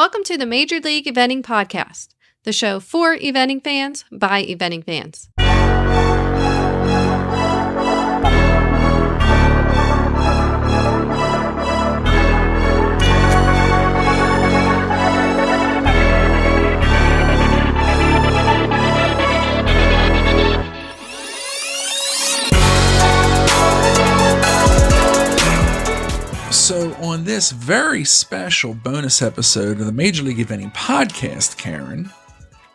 Welcome to the Major League Eventing Podcast, the show for eventing fans by eventing fans. So, on this very special bonus episode of the Major League Eventing podcast, Karen,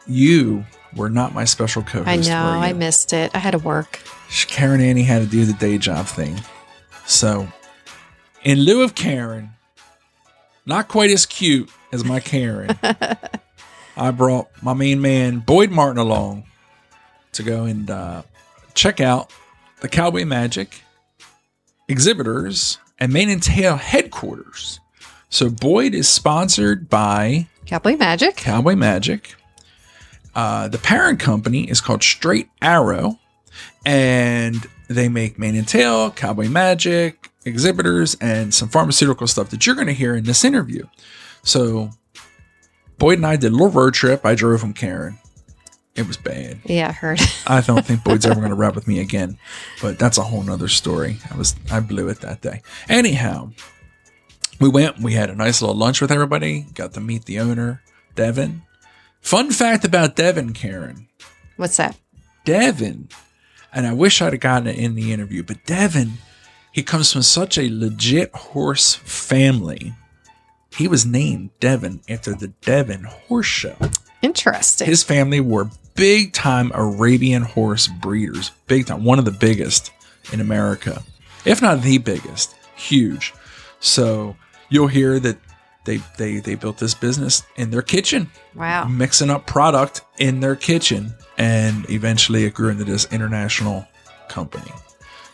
you were not my special co host. I know. I missed it. I had to work. Karen Annie had to do the day job thing. So, in lieu of Karen, not quite as cute as my Karen, I brought my main man, Boyd Martin, along to go and uh, check out the Cowboy Magic exhibitors and Mane and Tail headquarters. So, Boyd is sponsored by Cowboy Magic. Cowboy Magic. Uh, the parent company is called Straight Arrow, and they make Mane and Tail, Cowboy Magic, exhibitors, and some pharmaceutical stuff that you're going to hear in this interview. So, Boyd and I did a little road trip. I drove from Karen. It was bad. Yeah, I heard. I don't think Boyd's ever going to rap with me again, but that's a whole nother story. I was I blew it that day. Anyhow, we went. We had a nice little lunch with everybody. Got to meet the owner, Devon. Fun fact about Devon, Karen. What's that? Devon, and I wish I'd have gotten it in the interview, but Devon, he comes from such a legit horse family. He was named Devon after the Devon Horse Show. Interesting. His family were big time Arabian horse breeders, big time, one of the biggest in America, if not the biggest, huge. So you'll hear that they they they built this business in their kitchen, wow. mixing up product in their kitchen, and eventually it grew into this international company.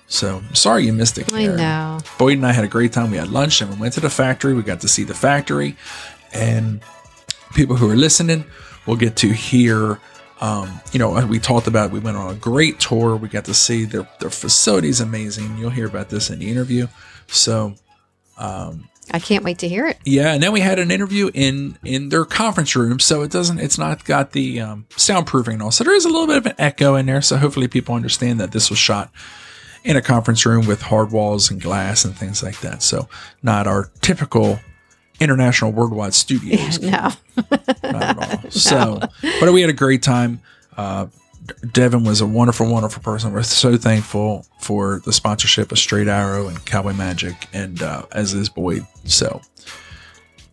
So sorry you missed it. I Karen. know. Boyd and I had a great time. We had lunch and we went to the factory. We got to see the factory, and people who are listening will get to hear. Um, you know, we talked about. We went on a great tour. We got to see their their facilities amazing. You'll hear about this in the interview. So I can't wait to hear it. yeah, and then we had an interview in in their conference room, so it doesn't. It's not got the um, soundproofing and all. So there is a little bit of an echo in there. So hopefully people understand that this was shot in a conference room with hard walls and glass and things like that. So not our typical international worldwide studios. No. not at all. So, but we had a great time. Uh, Devon was a wonderful, wonderful person. We're so thankful for the sponsorship of Straight Arrow and Cowboy Magic, and uh, as is Boyd. So,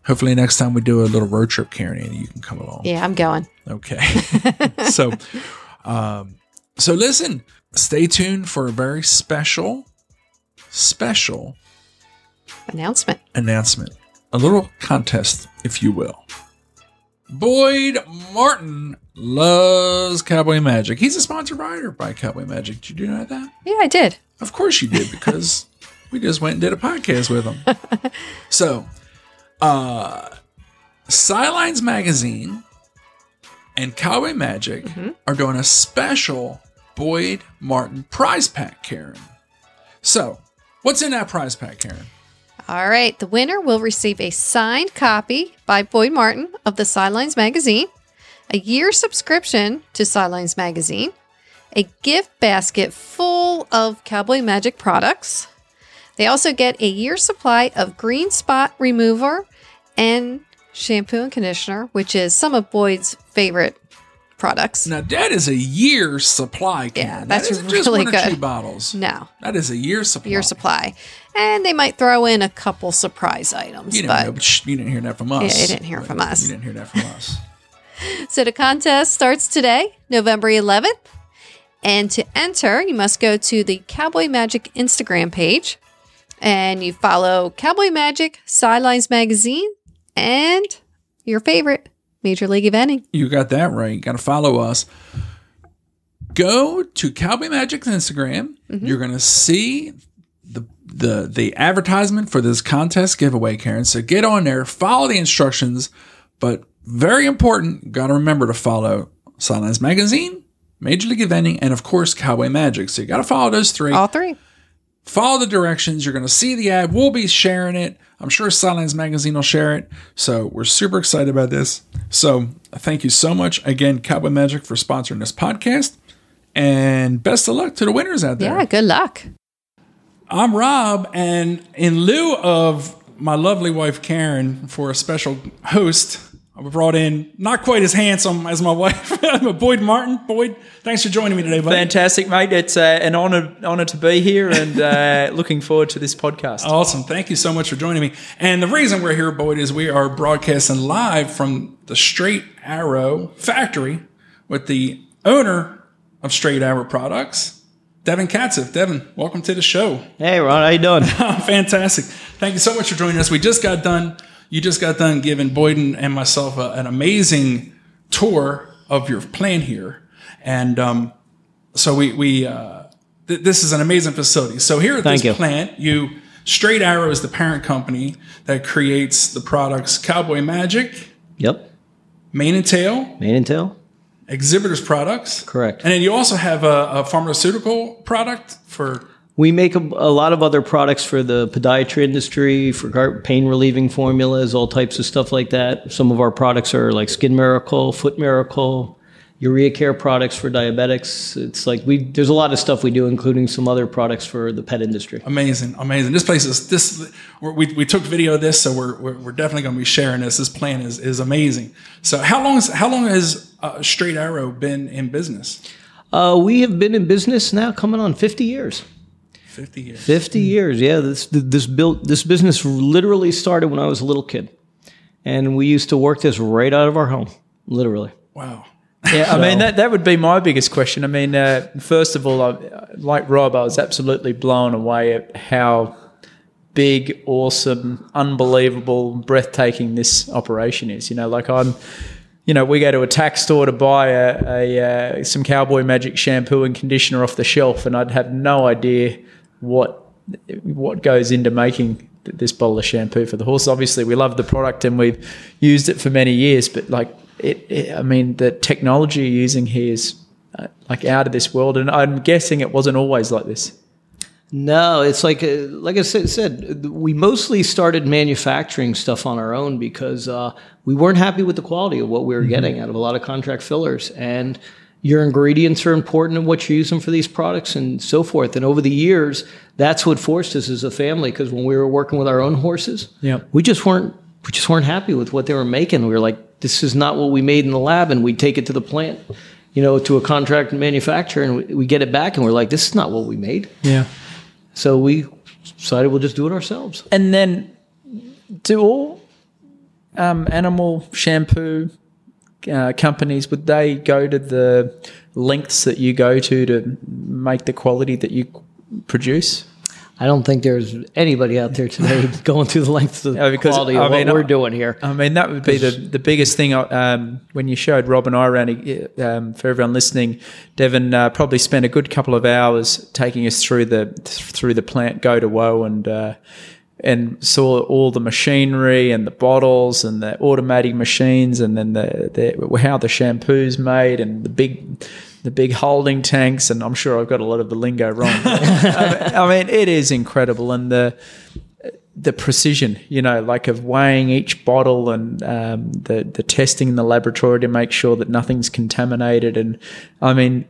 hopefully, next time we do a little road trip, Karen, Andy, you can come along. Yeah, I'm going. Okay. so, um, so listen, stay tuned for a very special, special Announcement. announcement, a little contest, if you will. Boyd Martin loves Cowboy Magic. He's a sponsored rider by Cowboy Magic. Did you know that? Yeah, I did. Of course you did, because we just went and did a podcast with him. so, uh, Sidelines Magazine and Cowboy Magic are doing a special Boyd Martin prize pack, Karen. So, what's in that prize pack, Karen? All right. The winner will receive a signed copy by Boyd Martin of the Sidelines magazine, a year subscription to Sidelines magazine, a gift basket full of Cowboy Magic products. They also get a year supply of green spot remover and shampoo and conditioner, which is some of Boyd's favorite products. Now that is a year supply. Karen. Yeah, That that's isn't just really good. or two bottles. No, That is a year's supply. year supply. And they might throw in a couple surprise items. You didn't, but know, but shh, you didn't hear that from us. Yeah, you didn't hear from us. You didn't hear that from us. So the contest starts today, November 11th. And to enter, you must go to the Cowboy Magic Instagram page and you follow Cowboy Magic, Sidelines Magazine, and your favorite, Major League Eventing. You got that right. You got to follow us. Go to Cowboy Magic's Instagram. Mm-hmm. You're going to see the the advertisement for this contest giveaway, Karen. So get on there, follow the instructions, but very important, got to remember to follow Sidelines Magazine, Major League Eventing, and of course Cowboy Magic. So you got to follow those three. All three. Follow the directions. You're going to see the ad. We'll be sharing it. I'm sure Sidelines Magazine will share it. So we're super excited about this. So thank you so much again, Cowboy Magic, for sponsoring this podcast. And best of luck to the winners out there. Yeah, good luck. I'm Rob, and in lieu of my lovely wife Karen for a special host, I brought in not quite as handsome as my wife, Boyd Martin. Boyd, thanks for joining me today, buddy. Fantastic, mate. It's uh, an honor honor to be here, and uh, looking forward to this podcast. Awesome. Thank you so much for joining me. And the reason we're here, Boyd, is we are broadcasting live from the Straight Arrow factory with the owner of Straight Arrow Products, Devon Katzev. Devon, welcome to the show. Hey, Ron, how you doing? Fantastic. Thank you so much for joining us. We just got done, you just got done giving Boyden and myself a, an amazing tour of your plant here. And um, so we, we uh, th- this is an amazing facility. So here at Thank this you. plant, you Straight Arrow is the parent company that creates the products Cowboy Magic, Yep, Mane and Tail, mane and tail. Exhibitors products. Correct. And then you also have a, a pharmaceutical product for We make a, a lot of other products for the podiatry industry, for pain relieving formulas, all types of stuff like that. Some of our products are like Skin Miracle, Foot Miracle, Urea Care products for diabetics. It's like we there's a lot of stuff we do, including some other products for the pet industry. Amazing, amazing. This place is this. we're- We, we took video of this, so we're, we're, we're definitely going to be sharing this. This plan is, is amazing. So how long is how long has uh, Straight Arrow been in business? Uh, we have been in business now coming on 50 years. Fifty years. 50 years, yeah. This this built this business literally started when I was a little kid, and we used to work this right out of our home, literally. Wow. Yeah, I mean that that would be my biggest question. I mean, uh, first of all, I, like Rob, I was absolutely blown away at how big, awesome, unbelievable, breathtaking this operation is. You know, like I'm. You know, we go to a tack store to buy a, a uh, some Cowboy Magic shampoo and conditioner off the shelf, and I'd have no idea what what goes into making this bottle of shampoo for the horse. Obviously, we love the product and we've used it for many years, but like it, it I mean, the technology you're using here is uh, like out of this world, and I'm guessing it wasn't always like this. No, it's like uh, like I said, said, we mostly started manufacturing stuff on our own because uh, we weren't happy with the quality of what we were getting out of a lot of contract fillers, and your ingredients are important in what you're using for these products and so forth. And over the years, that's what forced us as a family because when we were working with our own horses, Yeah. we just weren't we just weren't happy with what they were making. We were like, this is not what we made in the lab, and we take it to the plant. You know, to a contract manufacturer, and we, we get it back, and we're like, "This is not what we made." Yeah. So we decided we'll just do it ourselves. And then, do all um, animal shampoo uh, companies would they go to the lengths that you go to to make the quality that you produce? I don't think there's anybody out there today going through the lengths of the because, quality I of mean, what we're doing here. I mean, that would be the, the biggest thing. Um, when you showed Rob and I around, um, for everyone listening, Devon uh, probably spent a good couple of hours taking us through the through the plant go to woe and uh, and saw all the machinery and the bottles and the automatic machines and then the, the how the shampoo's made and the big the big holding tanks and I'm sure I've got a lot of the lingo wrong. I mean- it is incredible and the the precision, you know, like of weighing each bottle and um, the the testing in the laboratory to make sure that nothing's contaminated. And I mean,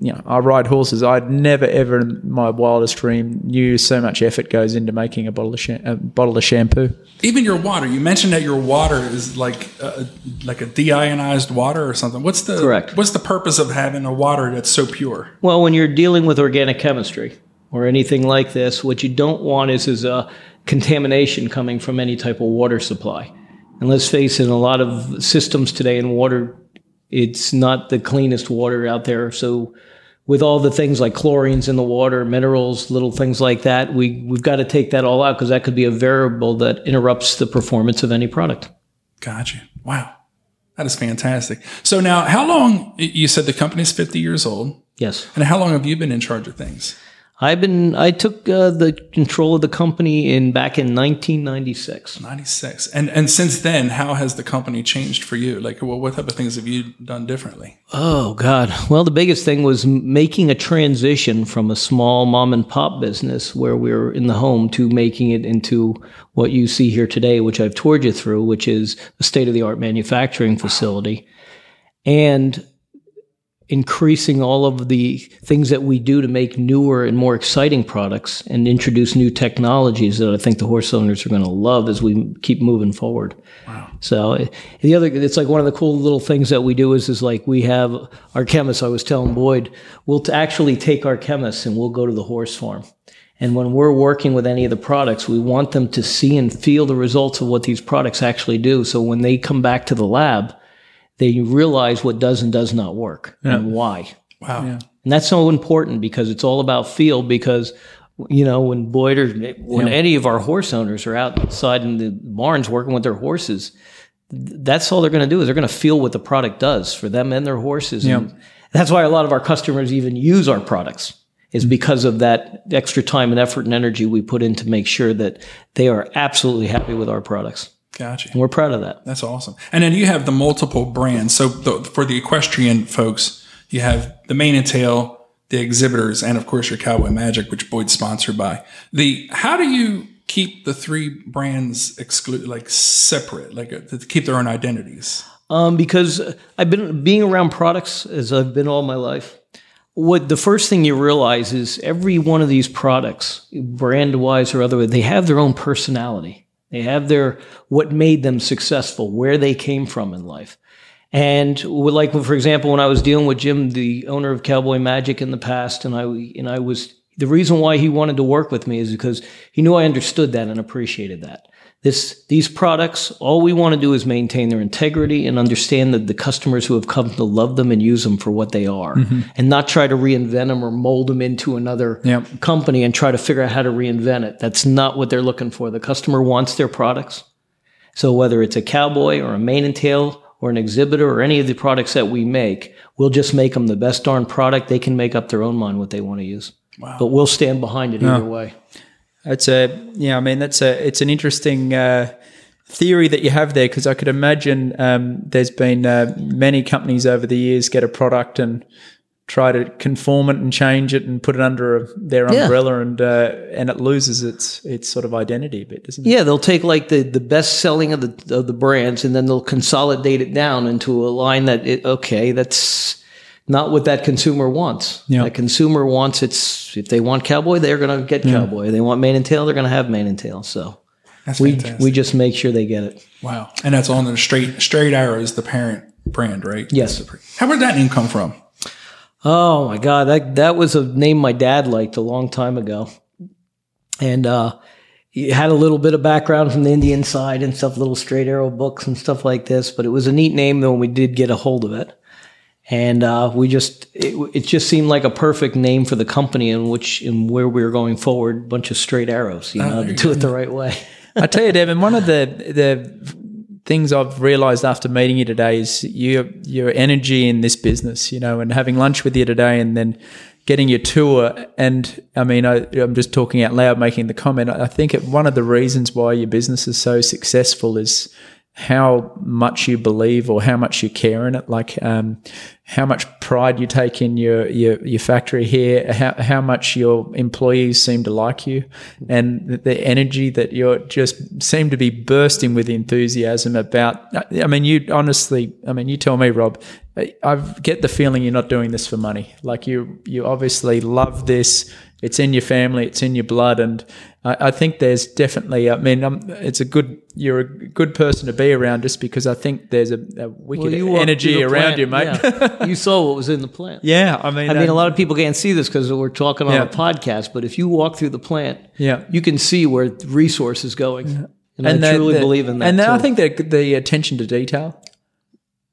you know, I ride horses. I'd never ever in my wildest dream knew so much effort goes into making a bottle of sham- a bottle of shampoo. Even your water. You mentioned that your water is like uh, like a deionized water or something. What's the Correct. What's the purpose of having a water that's so pure? Well, when you're dealing with organic chemistry or anything like this, what you don't want is is a contamination coming from any type of water supply. And let's face it, a lot of systems today in water, it's not the cleanest water out there. So with all the things like chlorines in the water, minerals, little things like that, we, we've got to take that all out because that could be a variable that interrupts the performance of any product. Gotcha. Wow, that is fantastic. So now, how long? You said the company's fifty years old, Yes. and how long have you been in charge of things? I've been I took uh, the control of the company in back in 1996. 96. And and since then, how has the company changed for you? Like, what, what type of things have you done differently? Oh God! Well, the biggest thing was making a transition from a small mom and pop business where we were in the home to making it into what you see here today, which I've toured you through, which is a state of the art manufacturing facility, and increasing all of the things that we do to make newer and more exciting products and introduce new technologies that I think the horse owners are going to love as we keep moving forward. Wow. So the other, it's like one of the cool little things that we do is, is like we have our chemists. I was telling Boyd, we'll t- actually take our chemists and we'll go to the horse farm. And when we're working with any of the products, we want them to see and feel the results of what these products actually do. So when they come back to the lab, they realize what does and does not work and why. Wow. And that's so important because it's all about feel. Because you know when Boyd or when any of our horse owners are outside in the barns working with their horses, that's all they're going to do is they're going to feel what the product does for them and their horses. And that's why a lot of our customers even use our products is mm-hmm. because of that extra time and effort and energy we put in to make sure that they are absolutely happy with our products. Gotcha. And we're proud of that. That's awesome. And then you have the multiple brands. So the, for the equestrian folks, you have the mane and tail, the exhibitors, and of course your Cowboy Magic, which Boyd's sponsored by. The how do you keep the three brands exclude like separate, like uh, to keep their own identities? Um, because I've been being around products as I've been all my life. What the first thing you realize is every one of these products, brand wise or otherwise, they have their own personality. They have their what made them successful, where they came from in life. And like for example, when I was dealing with Jim, the owner of Cowboy Magic in the past, and I and I was the reason why he wanted to work with me is because he knew I understood that and appreciated that. This these products, all we want to do is maintain their integrity and understand that the customers who have come to love them and use them for what they are, mm-hmm. and not try to reinvent them or mold them into another Yep. company and try to figure out how to reinvent it. That's not what they're looking for. The customer wants their products. So whether it's a cowboy or a mane and tail or an exhibitor or any of the products that we make, we'll just make them the best darn product. They can make up their own mind what they want to use. But we'll stand behind it either way. That's a yeah. I mean, that's a it's an interesting uh, theory that you have there because I could imagine um, there's been uh, many companies over the years get a product and try to conform it and change it and put it under a, their Yeah. umbrella and uh, and it loses its its sort of identity a bit, doesn't it? Yeah, they'll take like the, the best selling of the of the brands and then they'll consolidate it down into a line that it, okay, that's not what that consumer wants. Yeah. That consumer wants it's if they want cowboy, they're going to get cowboy. They want mane and tail, they're going to have mane and tail. So That's we fantastic. we just make sure they get it. wow. And that's on the straight straight arrow is the parent brand, right? Yes. How did that name come from? Oh my God, that that was a name my dad liked a long time ago, and uh, he had a little bit of background from the Indian side and stuff, little straight arrow books and stuff like this. But it was a neat name though when we did get a hold of it, and uh, we just it, it just seemed like a perfect name for the company in which in where we were going forward. Bunch of straight arrows, you know, to do it the right way. I tell you, Devon, one of the the things I've realised after meeting you today is your your energy in this business, you know, and having lunch with you today, and then getting your tour. And I mean, I, I'm just talking out loud, making the comment. I think it, one of the reasons why your business is so successful is how much you believe or how much you care in it, like um, how much pride you take in your your, your factory here, how, how much your employees seem to like you, and the, energy that you're just seem to be bursting with enthusiasm about. I mean, you honestly, I mean, you tell me, Rob. I get the feeling you're not doing this for money. Like you, you obviously love this. It's in your family. It's in your blood, and I, I think there's definitely. I mean, um, it's a good. You're a good person to be around, just because I think there's a, a wicked you energy around plant, you, mate. yeah. you saw what was in the plant. Yeah, I mean, I mean, a um, lot of people can't see this because we're talking on Yeah. a podcast. But if you walk through the plant, Yeah. you can see where the resource is going. And, I the- truly the- believe in that. And. I think the the attention to detail,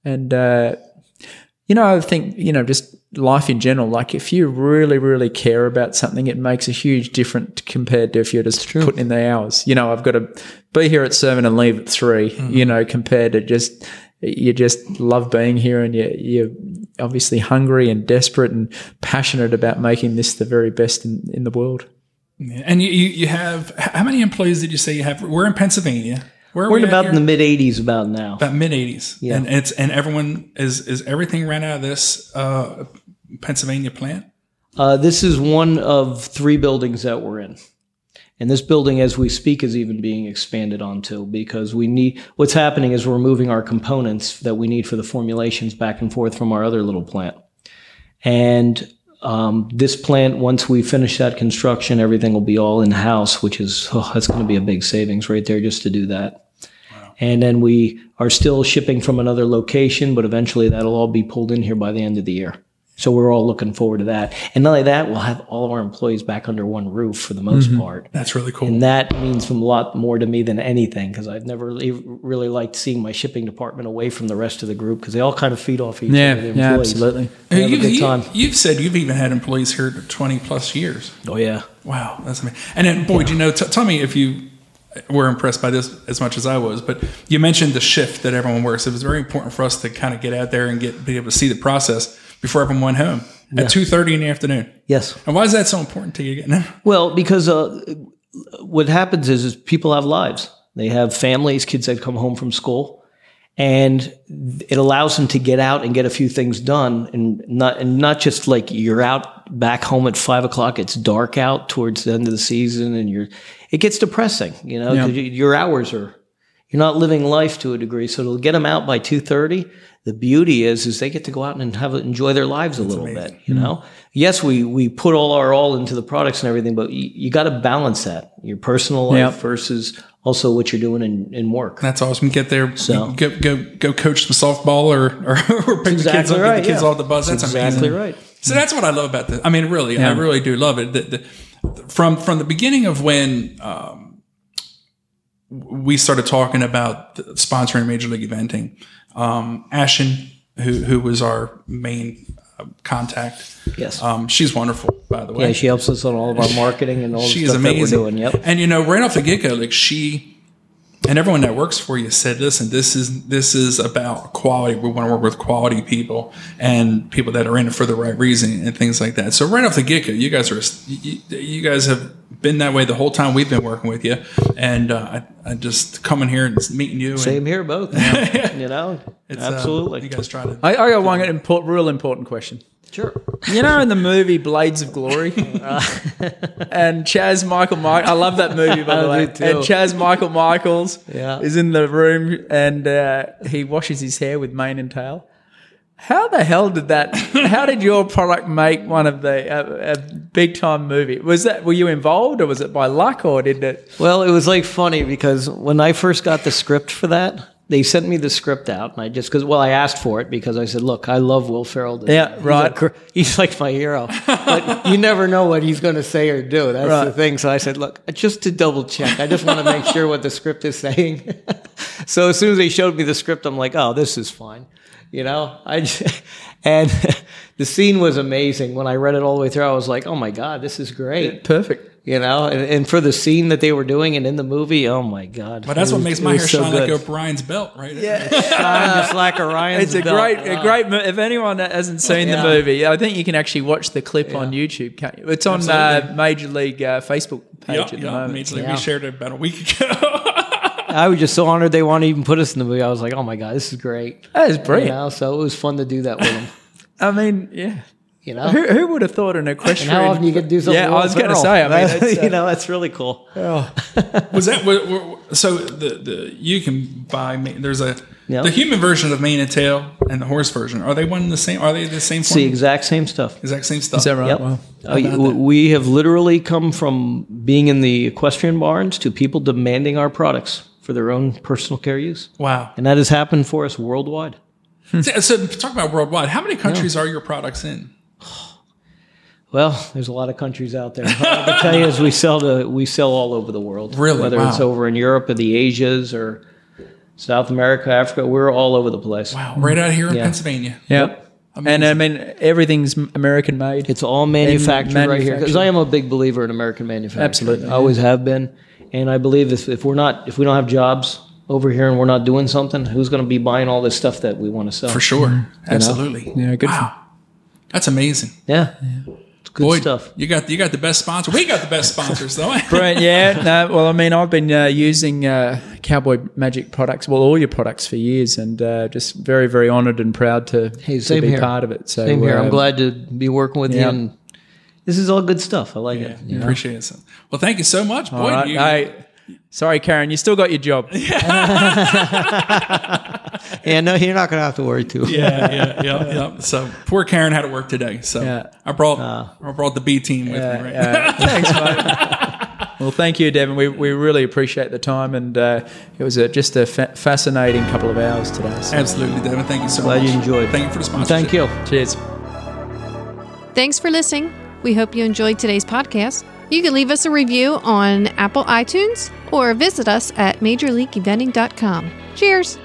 and uh, you know, I think you know, just life in general. Like if you really, really care about something, it makes a huge difference compared to if you're just putting in the hours. You know, I've got to be here at seven and leave at 3 Mm-hmm. You know, compared to just you just love being here, and you you're obviously hungry and desperate and passionate about making this the very best in, in the world. And you, you, you have how many employees did you say you have? We're in Pennsylvania. Where are We're we in about in the mid 80s about now. about mid eighties. Yeah. And it's and everyone is is everything ran out of this uh, Pennsylvania plant. Uh, this is one of three buildings that we're in. And this building, as we speak, is even being expanded onto because we need what's happening is we're moving our components that we need for the formulations back and forth from our other little plant. And um, this plant, once we finish that construction, everything will be all in house, which is oh, that's going to be a big savings right there just to do that. And then we are still shipping from another location, but eventually that'll all be pulled in here by the end of the year. So we're all looking forward to that. And not only that, we'll have all of our employees back under one roof for the most mm-hmm. part. That's really cool. And that means a lot more to me than anything because I've never really, really liked seeing my shipping department away from the rest of the group because they all kind of feed off each Yeah, other. the yeah, employees. absolutely. They have a good time. you've said you've even had employees here twenty plus years. Oh, yeah. Wow, that's amazing. And then, Boyd, you know, t- tell me if you were impressed by this as much as I was. But you mentioned the shift that everyone works. It was very important for us to kind of get out there and get be able to see the process before everyone went home at two thirty in the afternoon. Yes. And why is that so important to you? Getting in? Well, because uh, what happens is, is people have lives. They have families, kids that come home from school, and it allows them to get out and get a few things done, and not and not just like you're out back home at five o'clock. It's dark out towards the end of the season, and you're it gets depressing, you know, you- your hours are you're not living life to a degree. So to get them out by two thirty, the beauty is is they get to go out and have enjoy their lives a little bit. You know, yes, we we put all our all into the products and everything, but you, you got to balance that your personal life Yeah. versus also what you're doing in, in work. That's awesome. Get there, So- go go go coach some softball or or, or pick the kids exactly up, right, get the kids yeah. off the bus. That's exactly amazing. right. So that's what I love about this. I mean, really, I really do love it. The, the, from from the beginning of when um, we started talking about sponsoring Major League Eventing, um, Ashen, who who was our main uh, contact, Yes. um, she's wonderful, by the way yeah, she helps us on all of our marketing and all the she stuff amazing. that we're doing. Yep. And you know, right off the get go, like she and everyone that works for you said, "Listen, this is this is about quality. We want to work with quality people and people that are in it for the right reason and things like that." So right off the get go, you guys are you, you guys have been that way the whole time we've been working with you, and uh, I, I just coming here and meeting you. And Same here, both. you know, it's, uh, absolutely. you guys try to. I, I got one import, real important question. sure. You know, in the movie Blades of Glory, and Chaz Michael Mike, I love that movie by the way. And Chaz Michael Michaels Yeah. is in the room and uh, he washes his hair with mane and tail. How the hell did that? How did your product make one of the uh, a big time movie? Was that were you involved or was it by luck or did it? Well, it was like funny because when I first got the script for that, they sent me the script out, and I just because well, I asked for it because I said, "Look, I love Will Ferrell. Yeah, He's right. like, he's like my hero, but you never know what he's going to say or do. That's the thing. So I said, "Look, just to double check, I just want to make sure what the script is saying." so as soon as they showed me the script, I'm like, "Oh, this is fine." You know, I j- and the scene was amazing. When I read it all the way through, I was like, "Oh my god, this is great." Perfect. you know, and, and for the scene that they were doing and in the movie, oh my god! But that's It what makes my hair so shine good. like Orion's belt, right? Yeah. Shine just like Orion's It's a belt. great, a great. mo- If anyone that hasn't seen Yeah. the movie, I think you can actually watch the clip on YouTube. Can't you? It's on uh, Major League uh, Facebook page Yep, at the yep. moment. Major League, Yeah. We shared it about a week ago. I was just so honored they want to even put us in the movie. I was like, oh my god, this is great. That is You brilliant. know, so it was fun to do that with them. I mean, yeah. You know, Who, who would have thought an and equestrian? how often you get to do something? Yeah, with I was going to say. I mean, it's, uh, you know, that's really cool. Was that what, what- so? The the you can buy ma- there's a Yeah. the human version of mane and tail and the horse version. Are they one and the same? Are they the same? It's Form? the exact same stuff. exact same stuff. is that right? Yep. Wow. Uh, we have literally come from being in the equestrian barns to people demanding our products for their own personal care use. Wow. And that has happened for us worldwide. Hmm. So, so talk about worldwide. How many countries are your products in? Well, there's a lot of countries out there. I can tell you is we sell to we sell all over the world. Really? whether it's over in Europe or the Asias or South America, Africa, we're all over the place. Wow, right out here in Yeah. Pennsylvania. Yep. And I mean, everything's American made. It's all manufactured right here because. I am a big believer in American manufacturing. Absolutely, I always have been, and I believe if, if we're not if we don't have jobs, over here and we're not doing something, who's going to be buying all this stuff that we want to sell? For sure. Absolutely. Yeah, good. Wow. That's amazing. Yeah. It's good Boyd, stuff. You got you got the best sponsor. We got the best sponsors though. Right, yeah. No, well, I mean, I've been uh, using uh, Cowboy Magic products, well, all your products for years, and uh, just very, very honoured and proud to, Hey, to be here. part of it. So, Same here. I'm um, glad to be working with yeah. you. And this is all good stuff. I like it. Yeah, appreciate it. So- Well, thank you so much, boy. all right, You- hey, sorry, Karen, you still got your job. Yeah, no, you're not going to have to worry too. yeah, yeah, yeah, yeah. So poor Karen had to work today. So Yeah. I brought I brought the B team with me. Right? Uh, thanks, mate. Well, thank you, Devon. We, we really appreciate the time, and uh, it was a, just a fa- fascinating couple of hours today. So, Absolutely, Devon. Thank you so Glad much. you enjoyed. Thank you for the sponsorship. Thank you. cheers. Thanks for listening. We hope you enjoyed today's podcast. You can leave us a review on Apple iTunes or visit us at majorleagueeventing.com. Cheers.